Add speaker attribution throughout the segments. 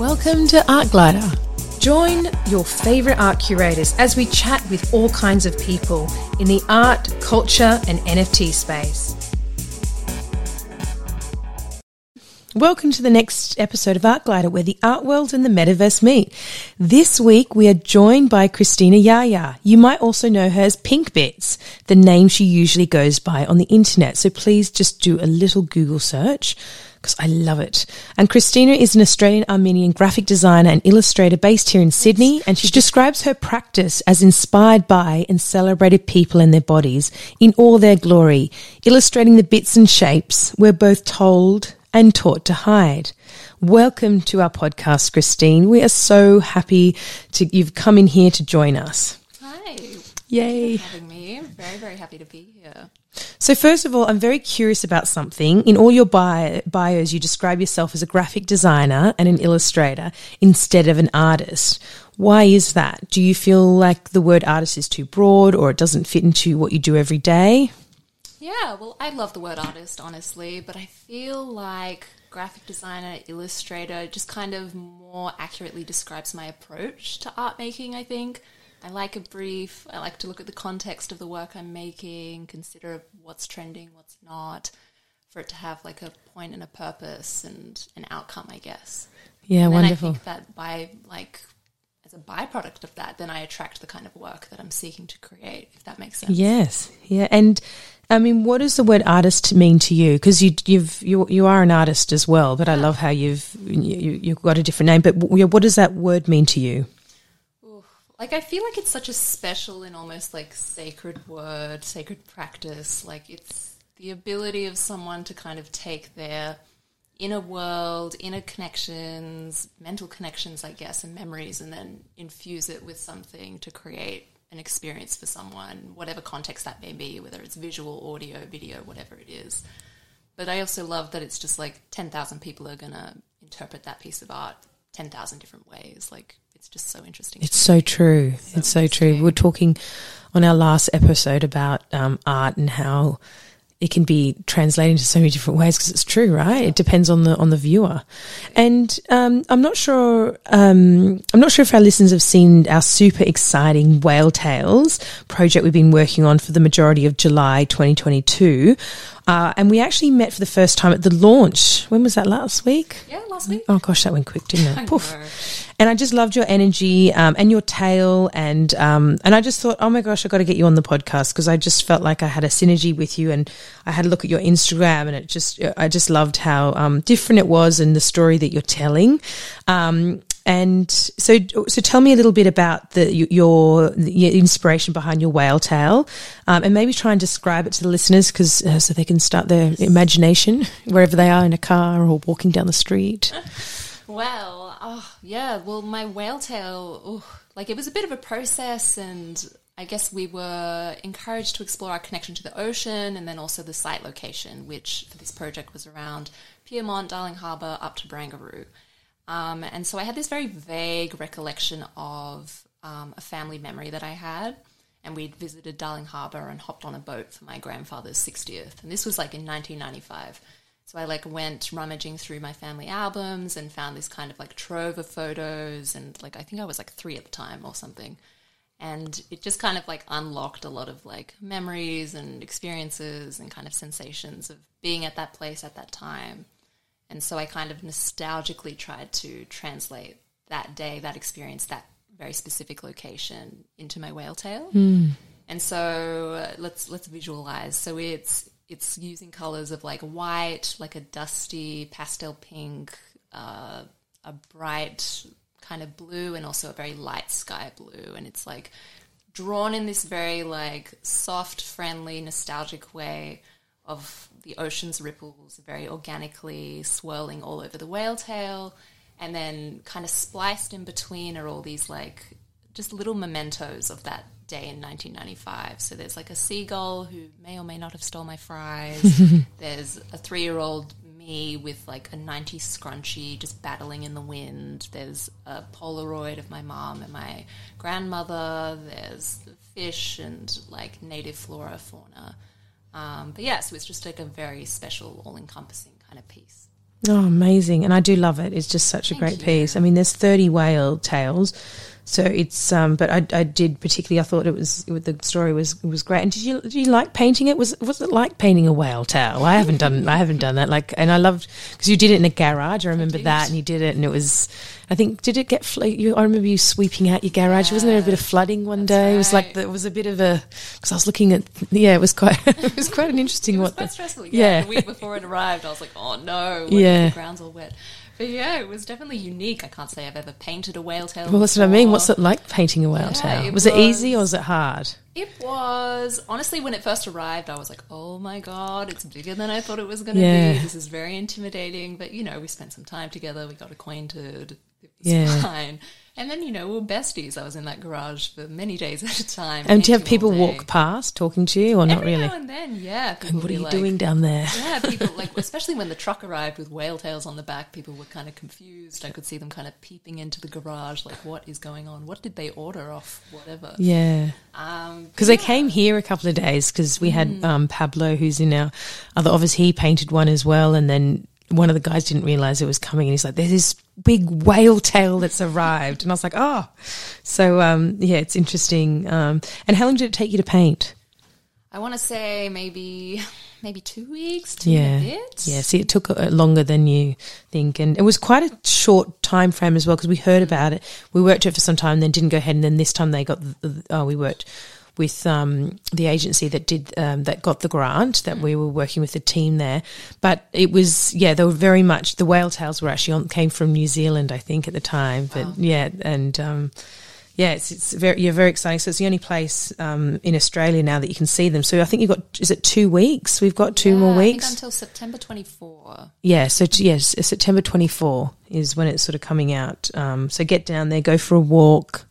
Speaker 1: Welcome to Art Glider. Join your favourite art curators as we chat with all kinds of people in the art, culture, and NFT space. Welcome to the next episode of Art Glider, where the art world and the metaverse meet. This week, we are joined by Christina Yahya. You might also know her as Pink Bits, the name she usually goes by on the internet. So please just do a little Google search because I love it. And Christina is an Australian Armenian graphic designer and illustrator based here in Sydney, and she describes her practice as inspired by and celebrated people and their bodies in all their glory, illustrating the bits and shapes we're both told and taught to hide. Welcome to our podcast, Christine. We are so happy to you've come in here to join us.
Speaker 2: Hi.
Speaker 1: Yay.
Speaker 2: Thank you for having me. Very, very happy to be here.
Speaker 1: So, first of all, I'm very curious about something. In all your bio, bios, you describe yourself as a graphic designer and an illustrator instead of an artist. Why is that? Do you feel like the word artist is too broad or it doesn't fit into what you do every day?
Speaker 2: Yeah, well, I love the word artist, honestly, but I feel like graphic designer, illustrator just kind of more accurately describes my approach to art making, I think. I like a brief, I like to look at the context of the work I'm making, consider what's trending, what's not, for it to have like a point and a purpose and an outcome, I guess.
Speaker 1: Yeah,
Speaker 2: and
Speaker 1: wonderful.
Speaker 2: I think that by like as a byproduct of that, then I attract the kind of work that I'm seeking to create, if that makes sense.
Speaker 1: Yes, yeah, and I mean, what does the word artist mean to you? Because you you've you you are an artist as well, but I love how you've you, you've got a different name. But what does that word mean to you?
Speaker 2: Like I feel like it's such a special and almost like sacred word, sacred practice. Like it's the ability of someone to kind of take their inner world, inner connections, mental connections, I guess, and memories, and then infuse it with something to create an experience for someone, whatever context that may be, whether it's visual, audio, video, whatever it is. But I also love that it's just like 10,000 people are going to interpret that piece of art 10,000 different ways. Like, it's just so interesting.
Speaker 1: It's so true. it's so true. We were talking on our last episode about um, art and how it can be translated into so many different ways because it's true, right? It depends on the on the viewer. And um, I'm not sure. Um, I'm not sure if our listeners have seen our super exciting Whale Tales project we've been working on for the majority of July 2022. Uh, and we actually met for the first time at the launch. When was that? Last week?
Speaker 2: Yeah, last week.
Speaker 1: Oh gosh, that went quick, didn't it? Poof.
Speaker 2: know.
Speaker 1: And I just loved your energy um, and your tale, and um, and I just thought, oh my gosh, I got to get you on the podcast because I just felt like I had a synergy with you, and I had a look at your Instagram, and it just I just loved how um, different it was and the story that you're telling. Um, and so, so tell me a little bit about the your, your inspiration behind your whale tale, um, and maybe try and describe it to the listeners, because uh, so they can start their imagination wherever they are in a car or walking down the street.
Speaker 2: Well, oh, yeah. Well, my whale tail, oh, like it was a bit of a process, and I guess we were encouraged to explore our connection to the ocean and then also the site location, which for this project was around Pyrmont, Darling Harbour, up to Barangaroo. Um, and so I had this very vague recollection of um, a family memory that I had. And we'd visited Darling Harbour and hopped on a boat for my grandfather's 60th. And this was like in 1995. So I like went rummaging through my family albums and found this kind of like trove of photos. And like, I think I was like three at the time or something. And it just kind of like unlocked a lot of like memories and experiences and kind of sensations of being at that place at that time. And so I kind of nostalgically tried to translate that day, that experience, that very specific location into my whale tail. And so uh, let's let's visualize. So it's it's using colors of like white, like a dusty pastel pink, uh, a bright kind of blue, and also a very light sky blue. And it's like drawn in this very like soft, friendly, nostalgic way of the ocean's ripples, very organically swirling all over the whale tail, and then kind of spliced in between are all these like just little mementos of that day in 1995. So there's like a seagull who may or may not have stole my fries. there's a three-year-old me with like a 90s scrunchie just battling in the wind. There's a Polaroid of my mom and my grandmother. There's fish and like native flora, fauna. Um, but yeah, so it's just like a very special, all encompassing kind of piece.
Speaker 1: Oh, amazing. And I do love it. It's just such a great
Speaker 2: you.
Speaker 1: piece. I mean, there's 30 whale tails. So it's, um, but I, I did particularly, I thought it was, it, the story was, it was great. And did you, did you like painting it? Was, was it like painting a whale tail? I haven't done, I haven't done that. Like, and I loved, because you did it in a garage. I remember
Speaker 2: did.
Speaker 1: that and you did it and it was, I think, did it get, fl- you, I remember you sweeping out your garage. Wasn't there a bit of flooding one
Speaker 2: That's
Speaker 1: day? It was like,
Speaker 2: right.
Speaker 1: the, it was a bit of a, because I was looking at, yeah, it was quite, it was quite an interesting
Speaker 2: It was
Speaker 1: what
Speaker 2: quite
Speaker 1: the,
Speaker 2: stressful. Yeah,
Speaker 1: yeah.
Speaker 2: the week before it arrived, I was like, "Oh no,
Speaker 1: Yeah.
Speaker 2: the ground's all wet." But yeah, it was definitely unique. I can't say I've ever painted a whale tail.
Speaker 1: Well, that's what I mean. What's it like painting a whale
Speaker 2: Yeah,
Speaker 1: tail?
Speaker 2: it
Speaker 1: Was it easy or
Speaker 2: was-
Speaker 1: was it hard?
Speaker 2: It was honestly when it first arrived, I was like, "Oh my god, it's bigger than I thought it was going to
Speaker 1: Yeah.
Speaker 2: be. This is very intimidating." But you know, we spent some time together. We got acquainted. It was
Speaker 1: Yeah.
Speaker 2: fine. And then you know, we were besties. I was in that garage for many days at a time.
Speaker 1: And do you have people walk past talking to you or not
Speaker 2: Every
Speaker 1: really?
Speaker 2: now and then, yeah.
Speaker 1: What are you
Speaker 2: like,
Speaker 1: doing down there?
Speaker 2: Yeah, people like, especially when the truck arrived with whale tails on the back, people were kind of confused. I could see them kind of peeping into the garage, like, what is going on? What did they order off? Whatever.
Speaker 1: Yeah.
Speaker 2: Um,
Speaker 1: Because they came here a couple of days because we
Speaker 2: Mm.
Speaker 1: had um, Pablo, who's in our other office. He painted one as well, and then one of the guys didn't realize it was coming, and he's like, "There's this big whale tail that's arrived," and I was like, "Oh." So um, yeah, it's interesting. Um, and how long did it take you to paint?
Speaker 2: I want to say maybe, maybe two weeks, two
Speaker 1: Yeah,
Speaker 2: and
Speaker 1: yeah. See, it took uh, longer than you think, and it was quite a short time frame as well because we heard about it. We worked it for some time, then didn't go ahead, and then this time they got. The, the, oh, we worked with um, the agency that did um, that got the grant that we were working with the team there. But it was yeah, they were very much the whale tails were actually on came from New Zealand, I think, at the time. But
Speaker 2: Wow.
Speaker 1: yeah, and. Um, yeah, it's, it's very you're very exciting. So it's the only place um, in Australia now that you can see them. So I think you've got is it two weeks? We've got two
Speaker 2: Yeah,
Speaker 1: more
Speaker 2: I think
Speaker 1: weeks.
Speaker 2: until September 24.
Speaker 1: Yeah, so t- yes, September 24 is when it's sort of coming out. Um, so get down there, go for a walk,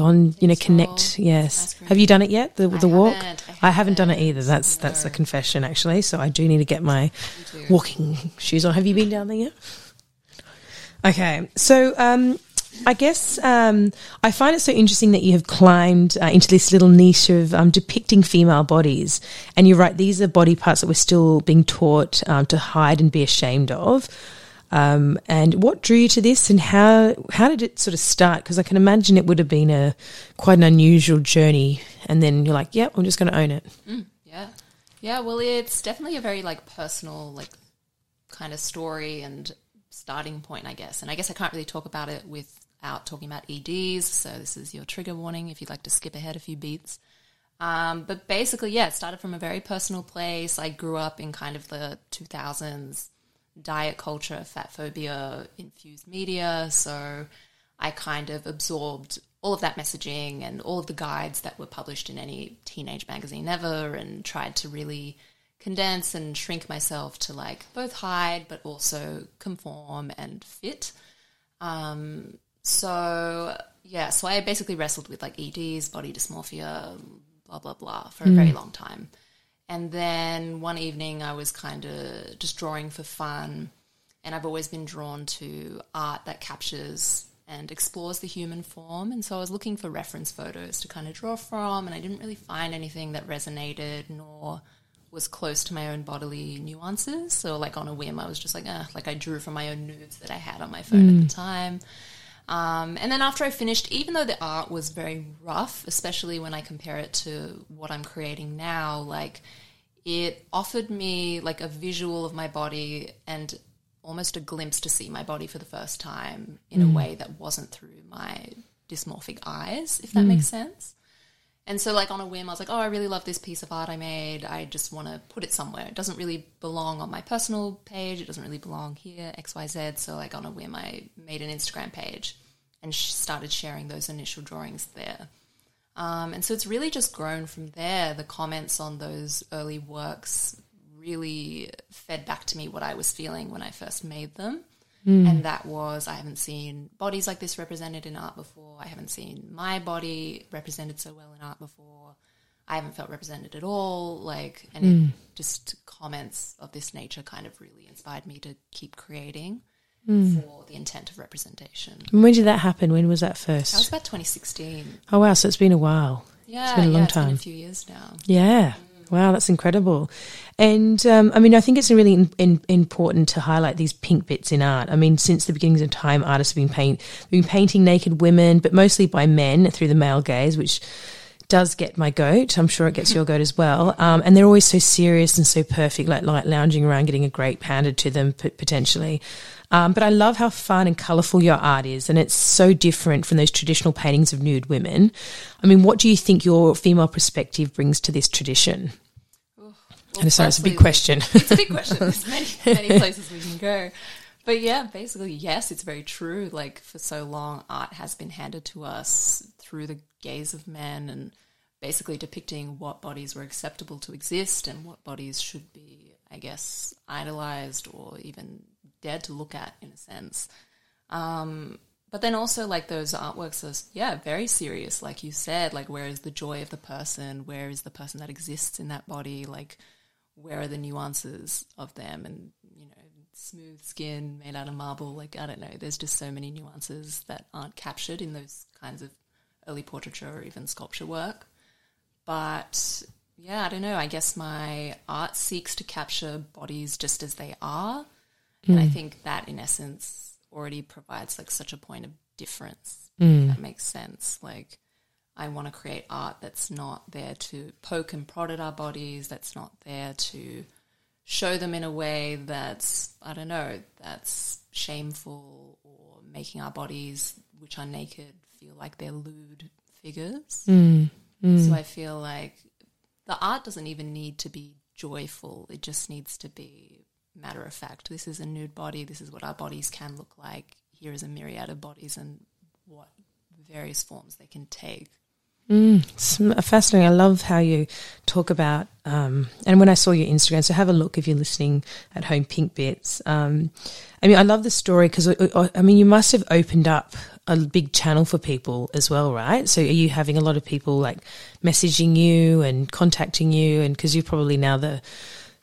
Speaker 1: on, you know, connect. Yes. Have you done it yet? The
Speaker 2: I
Speaker 1: the walk?
Speaker 2: haven't,
Speaker 1: I
Speaker 2: I
Speaker 1: haven't done it
Speaker 2: haven't,
Speaker 1: either. That's that's a confession actually. So I do need to get my walking shoes on. Have you been down there yet? Okay, so um, I guess um, I find it so interesting that you have climbed uh, into this little niche of um, depicting female bodies, and you're right; these are body parts that we're still being taught um, to hide and be ashamed of. Um, and what drew you to this, and how how did it sort of start? Because I can imagine it would have been a quite an unusual journey, and then you're like, "Yep, I'm just going to own it."
Speaker 2: Yeah. Yeah, well, it's definitely a very like personal, like kind of story and starting point, I guess. And I guess I can't really talk about it without talking about EDs. So this is your trigger warning if you'd like to skip ahead a few beats. Um, but basically, yeah, it started from a very personal place. I grew up in kind of the 2000s diet culture, fat phobia infused media. So I kind of absorbed all of that messaging and all of the guides that were published in any teenage magazine ever and tried to really condense and shrink myself to like both hide but also conform and fit. Um, so yeah, so I basically wrestled with like EDs, body dysmorphia, blah blah blah for a very long time. And then one evening I was kind of just drawing for fun and I've always been drawn to art that captures and explores the human form. And so I was looking for reference photos to kind of draw from, and I didn't really find anything that resonated nor was close to my own bodily nuances. So, like on a whim, I was just like, uh, like I drew from my own nudes that I had on my phone at the time. Um, and then after I finished, even though the art was very rough, especially when I compare it to what I'm creating now, like it offered me like a visual of my body and almost a glimpse to see my body for the first time in a way that wasn't through my dysmorphic eyes, if that makes sense. And so, like on a whim, I was like, "Oh, I really love this piece of art I made. I just want to put it somewhere. It doesn't really belong on my personal page. It doesn't really belong here, X, Y, Z." So, like on a whim, I made an Instagram page and started sharing those initial drawings there. Um, and so it's really just grown from there. The comments on those early works really fed back to me what I was feeling when I first made them. Hmm. And that was I haven't seen bodies like this represented in art before. I haven't seen my body represented so well in art before. I haven't felt represented at all. Like, and it hmm. just comments of this nature kind of really inspired me to keep creating hmm. for the intent of representation.
Speaker 1: And when did that happen? When was that first?
Speaker 2: That was about 2016.
Speaker 1: Oh wow, so it's been a while.
Speaker 2: Yeah, It's
Speaker 1: been a long
Speaker 2: yeah, been
Speaker 1: time.
Speaker 2: a few years now.
Speaker 1: Yeah. Wow, that's incredible. And um, I mean, I think it's really in, in, important to highlight these pink bits in art. I mean, since the beginnings of time, artists have been paint, been painting naked women, but mostly by men through the male gaze, which does get my goat. I'm sure it gets your goat as well. Um, and they're always so serious and so perfect, like, like lounging around, getting a grape handed to them potentially. Um, but I love how fun and colourful your art is, and it's so different from those traditional paintings of nude women. I mean, what do you think your female perspective brings to this tradition?
Speaker 2: Well,
Speaker 1: and sorry, it's a big question.
Speaker 2: It's a big question. There's many, many places we can go. But yeah, basically, yes, it's very true. Like for so long, art has been handed to us through the gaze of men and basically depicting what bodies were acceptable to exist and what bodies should be, I guess, idolized or even dared to look at in a sense. Um, but then also like those artworks are yeah very serious like you said like where is the joy of the person? Where is the person that exists in that body? Like where are the nuances of them? And you know smooth skin made out of marble like i don't know. There's just so many nuances that aren't captured in those kinds of early portraiture or even sculpture work. But yeah i don't know. I guess my art seeks to capture bodies just as they are Hmm. and i think that in essence already provides like such a point of difference if hmm. that makes sense. Like I want to create art that's not there to poke and prod at our bodies, that's not there to show them in a way that's, I don't know, that's shameful or making our bodies, which are naked, feel like they're lewd figures. Hmm. So I feel like the art doesn't even need to be joyful, it just needs to be matter of fact. This is a nude body, this is what our bodies can look like. Here is a myriad of bodies and what various forms they can take.
Speaker 1: It's fascinating. I love how you talk about, um, and when I saw your Instagram, so have a look if you're listening at home, Pink Bits. Um, I mean, I love the story because, I mean, you must have opened up a big channel for people as well, right? So are you having a lot of people like messaging you and contacting you? And because you're probably now the,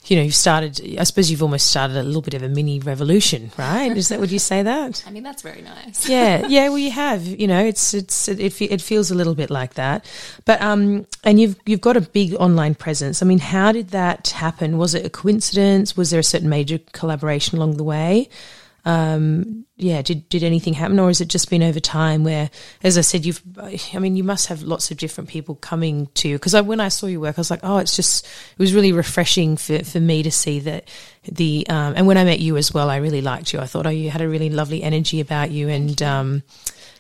Speaker 1: you know, you've started, I suppose you've almost started a little bit of a mini revolution, right? Is that, would you say that?
Speaker 2: I mean, that's very nice.
Speaker 1: yeah, yeah. Well, you have. You know, it's it's it it feels a little bit like that, but um, and you've you've got a big online presence. I mean, how did that happen? Was it a coincidence? Was there a certain major collaboration along the way? Um, yeah, did did anything happen, or has it just been over time? Where, as I said, you've, I mean, you must have lots of different people coming to you. Because when I saw your work, I was like, oh, it's just, it was really refreshing for for me to see that the, um, and when I met you as well, I really liked you. I thought, oh, you had a really lovely energy about you, and um,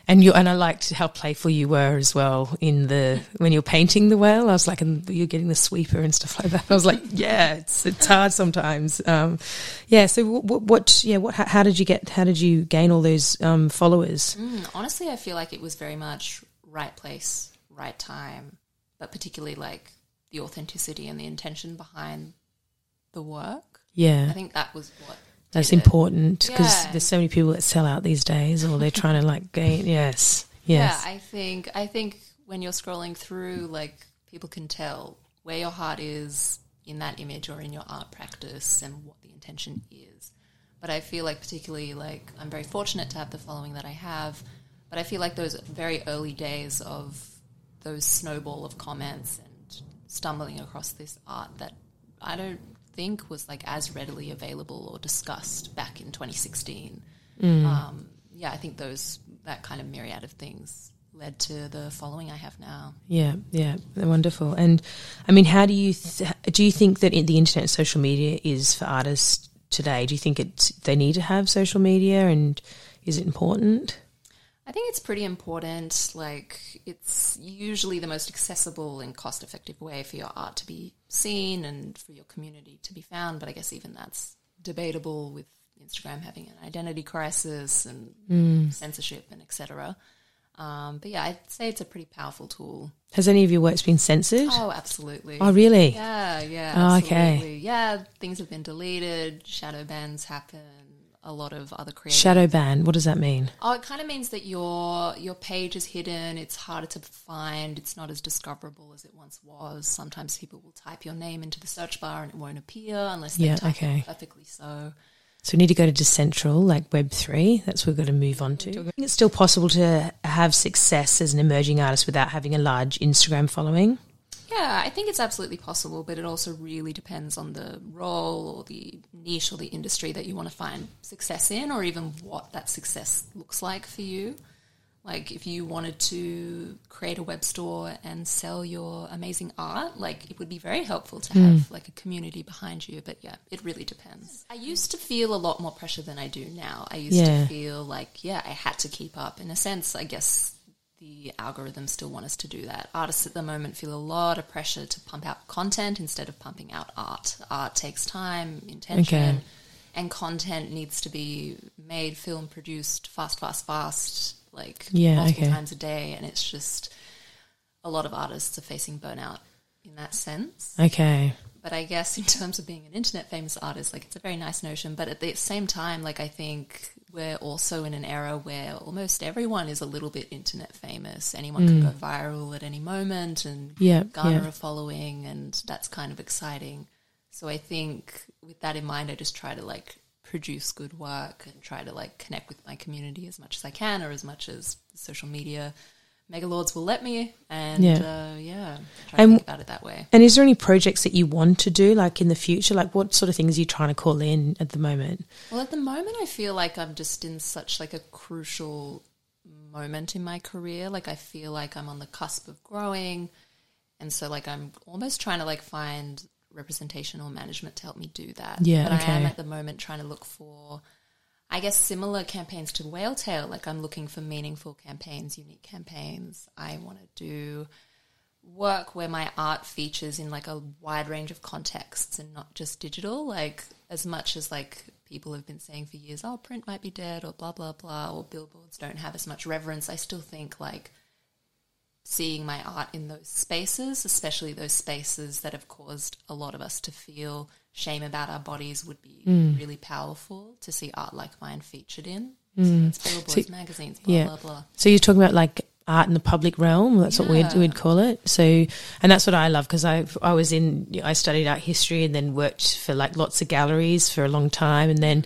Speaker 1: and you and I liked how playful you were as well in the when you're painting the whale. I was like, and you're getting the sweeper and stuff like that. I was like, yeah, it's it's hard sometimes. Um, yeah. So what, what? Yeah. What? How, did you get? How did you gain all those um, followers?
Speaker 2: Mm, honestly, I feel like it was very much right place, right time, but particularly like the authenticity and the intention behind the work.
Speaker 1: Yeah.
Speaker 2: I think that was what
Speaker 1: That's important because
Speaker 2: Yeah.
Speaker 1: there's so many people that sell out these days, or they're trying to like gain. Yes. Yes.
Speaker 2: Yeah, I think I think when you're scrolling through, like people can tell where your heart is in that image or in your art practice and what the intention is. But I feel like particularly like I'm very fortunate to have the following that I have. But I feel like those very early days of those snowball of comments and stumbling across this art that I don't think was like as readily available or discussed back in 2016. Um, yeah, I think those that kind of myriad of things led to the following I have now.
Speaker 1: Yeah, yeah, they're wonderful. And I mean, how do you th- do you think that the internet and social media is for artists today? Do you think it's they need to have social media, and is it important?
Speaker 2: I think it's pretty important. Like, it's usually the most accessible and cost effective way for your art to be seen and for your community to be found. But I guess even that's debatable with Instagram having an identity crisis and censorship and etc. Um, but yeah, I'd say it's a pretty powerful tool.
Speaker 1: Has any of your works been censored?
Speaker 2: Oh, absolutely.
Speaker 1: Oh, really?
Speaker 2: Yeah, yeah.
Speaker 1: Oh, okay.
Speaker 2: Yeah, things have been deleted, shadow bans happen, a lot of other creators.
Speaker 1: Shadow ban. What does that mean?
Speaker 2: Oh, it kind of means that your your page is hidden. It's harder to find. It's not as discoverable as it once was. Sometimes people will type your name into the search bar and it won't appear unless they
Speaker 1: Yeah,
Speaker 2: type
Speaker 1: okay.
Speaker 2: it perfectly so.
Speaker 1: So we need to go to Decentral, like Web three. That's what we've got to move on to. I think it's still possible to have success as an emerging artist without having a large Instagram following.
Speaker 2: Yeah, I think it's absolutely possible, but it also really depends on the role or the niche or the industry that you want to find success in, or even what that success looks like for you. Like, if you wanted to create a web store and sell your amazing art, like, it would be very helpful to have hmm. like a community behind you. But yeah, it really depends. I used to feel a lot more pressure than I do now. I used
Speaker 1: Yeah.
Speaker 2: to feel like, yeah, I had to keep up. In a sense, I guess the algorithms still want us to do that. Artists at the moment feel a lot of pressure to pump out content instead of pumping out art. Art takes time, intention,
Speaker 1: Okay.
Speaker 2: and content needs to be made, film produced fast, fast, fast, like
Speaker 1: Yeah,
Speaker 2: multiple
Speaker 1: okay.
Speaker 2: times a day. And it's just a lot of artists are facing burnout in that sense.
Speaker 1: Okay.
Speaker 2: But I guess in terms of being an internet famous artist, like it's a very nice notion. But at the same time, like I think we're also in an era where almost everyone is a little bit internet famous. Anyone can go viral at any moment and
Speaker 1: Mm. Yeah,
Speaker 2: garner
Speaker 1: yeah.
Speaker 2: a following, and that's kind of exciting. So I think with that in mind, I just try to like produce good work and try to like connect with my community as much as I can, or as much as social media megalords will let me. And
Speaker 1: Yeah.
Speaker 2: uh, yeah,
Speaker 1: And-
Speaker 2: think about it that way.
Speaker 1: And is there any projects that you want to do, like in the future? Like, what sort of things are you trying to call in at the moment?
Speaker 2: Well, at the moment, I feel like I'm just in such like a crucial moment in my career. Like I feel like I'm on the cusp of growing, and so like I'm almost trying to like find representation or management to help me do that.
Speaker 1: Yeah,
Speaker 2: but I am
Speaker 1: okay.
Speaker 2: at the moment trying to look for, I guess, similar campaigns to Whale Tail. Like I'm looking for meaningful campaigns, unique campaigns. I want to do work where my art features in like a wide range of contexts and not just digital like as much as like people have been saying for years oh print might be dead or blah blah blah or billboards don't have as much reverence i still think like seeing my art in those spaces especially those spaces that have caused a lot of us to feel shame about our bodies would be hmm. really powerful to see art like mine featured in hmm. so it's billboards magazines blah
Speaker 1: yeah.
Speaker 2: blah blah
Speaker 1: So you're talking about like art in the public realm. That's what we'd, we'd call it. So, and that's what I love because I I was in I studied art history and then worked for like lots of galleries for a long time, and then.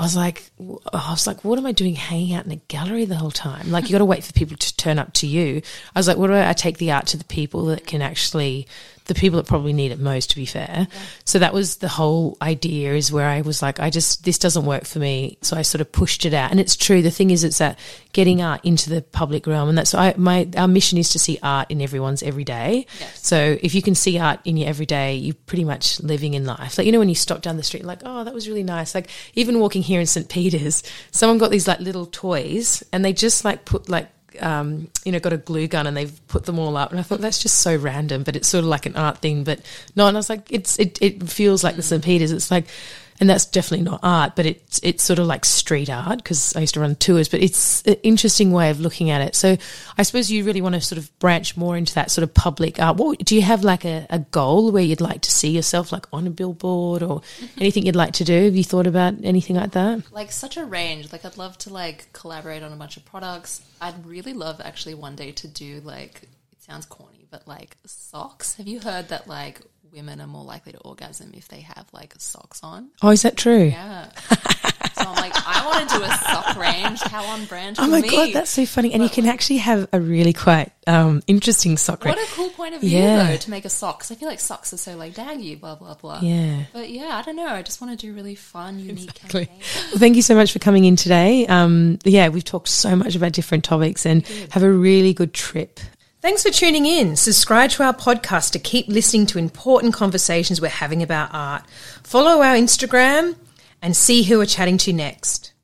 Speaker 1: I was like, I was like, what am I doing hanging out in a gallery the whole time? Like, you got to wait for people to turn up to you. I was like, what do I, I take the art to the people that can actually, the people that probably need it most, to be fair. So that was the whole idea is where I was like, I just, this doesn't work for me. So I sort of pushed it out. And it's true. The thing is, it's that getting art into the public realm. And that's I, my, our mission is to see art in everyone's everyday.
Speaker 2: Yes.
Speaker 1: So if you can see art in your everyday, you're pretty much living in life. Like, you know, when you stop down the street, like, oh, that was really nice. Like, even walking here in St. Peter's, someone got these like little toys and they just like put like, um, you know, got a glue gun and they've put them all up. And I thought that's just so random, but it's sort of like an art thing. But no, and I was like, it's, it, it feels like the St. Peter's. It's like, and that's definitely not art, but it's it's sort of like street art because I used to run tours. But it's an interesting way of looking at it. So I suppose you really want to sort of branch more into that sort of public art. What do you have like a, a goal where you'd like to see yourself, like on a billboard or anything you'd like to do? Have you thought about anything like that?
Speaker 2: like such a range. Like I'd love to like collaborate on a bunch of products. I'd really love actually one day to do like it sounds corny, but like socks. Have you heard that like women are more likely to orgasm if they have like socks on?
Speaker 1: Oh, is that true?
Speaker 2: Yeah. so I'm like, I want to do a sock range. How on brand
Speaker 1: Oh my
Speaker 2: me?
Speaker 1: god, that's so funny! And you can actually have a really quite um, interesting sock range.
Speaker 2: what
Speaker 1: range.
Speaker 2: a cool point of view
Speaker 1: Yeah.
Speaker 2: though to make a sock. Because I feel like socks are so like daggy, blah blah blah.
Speaker 1: Yeah.
Speaker 2: But yeah, I don't know. I just want to do really fun, unique
Speaker 1: Exactly. Well, thank you so much for coming in today. Um, yeah, we've talked so much about different topics and have a really good trip. Thanks for tuning in. Subscribe to our podcast to keep listening to important conversations we're having about art. Follow our Instagram and see who we're chatting to next.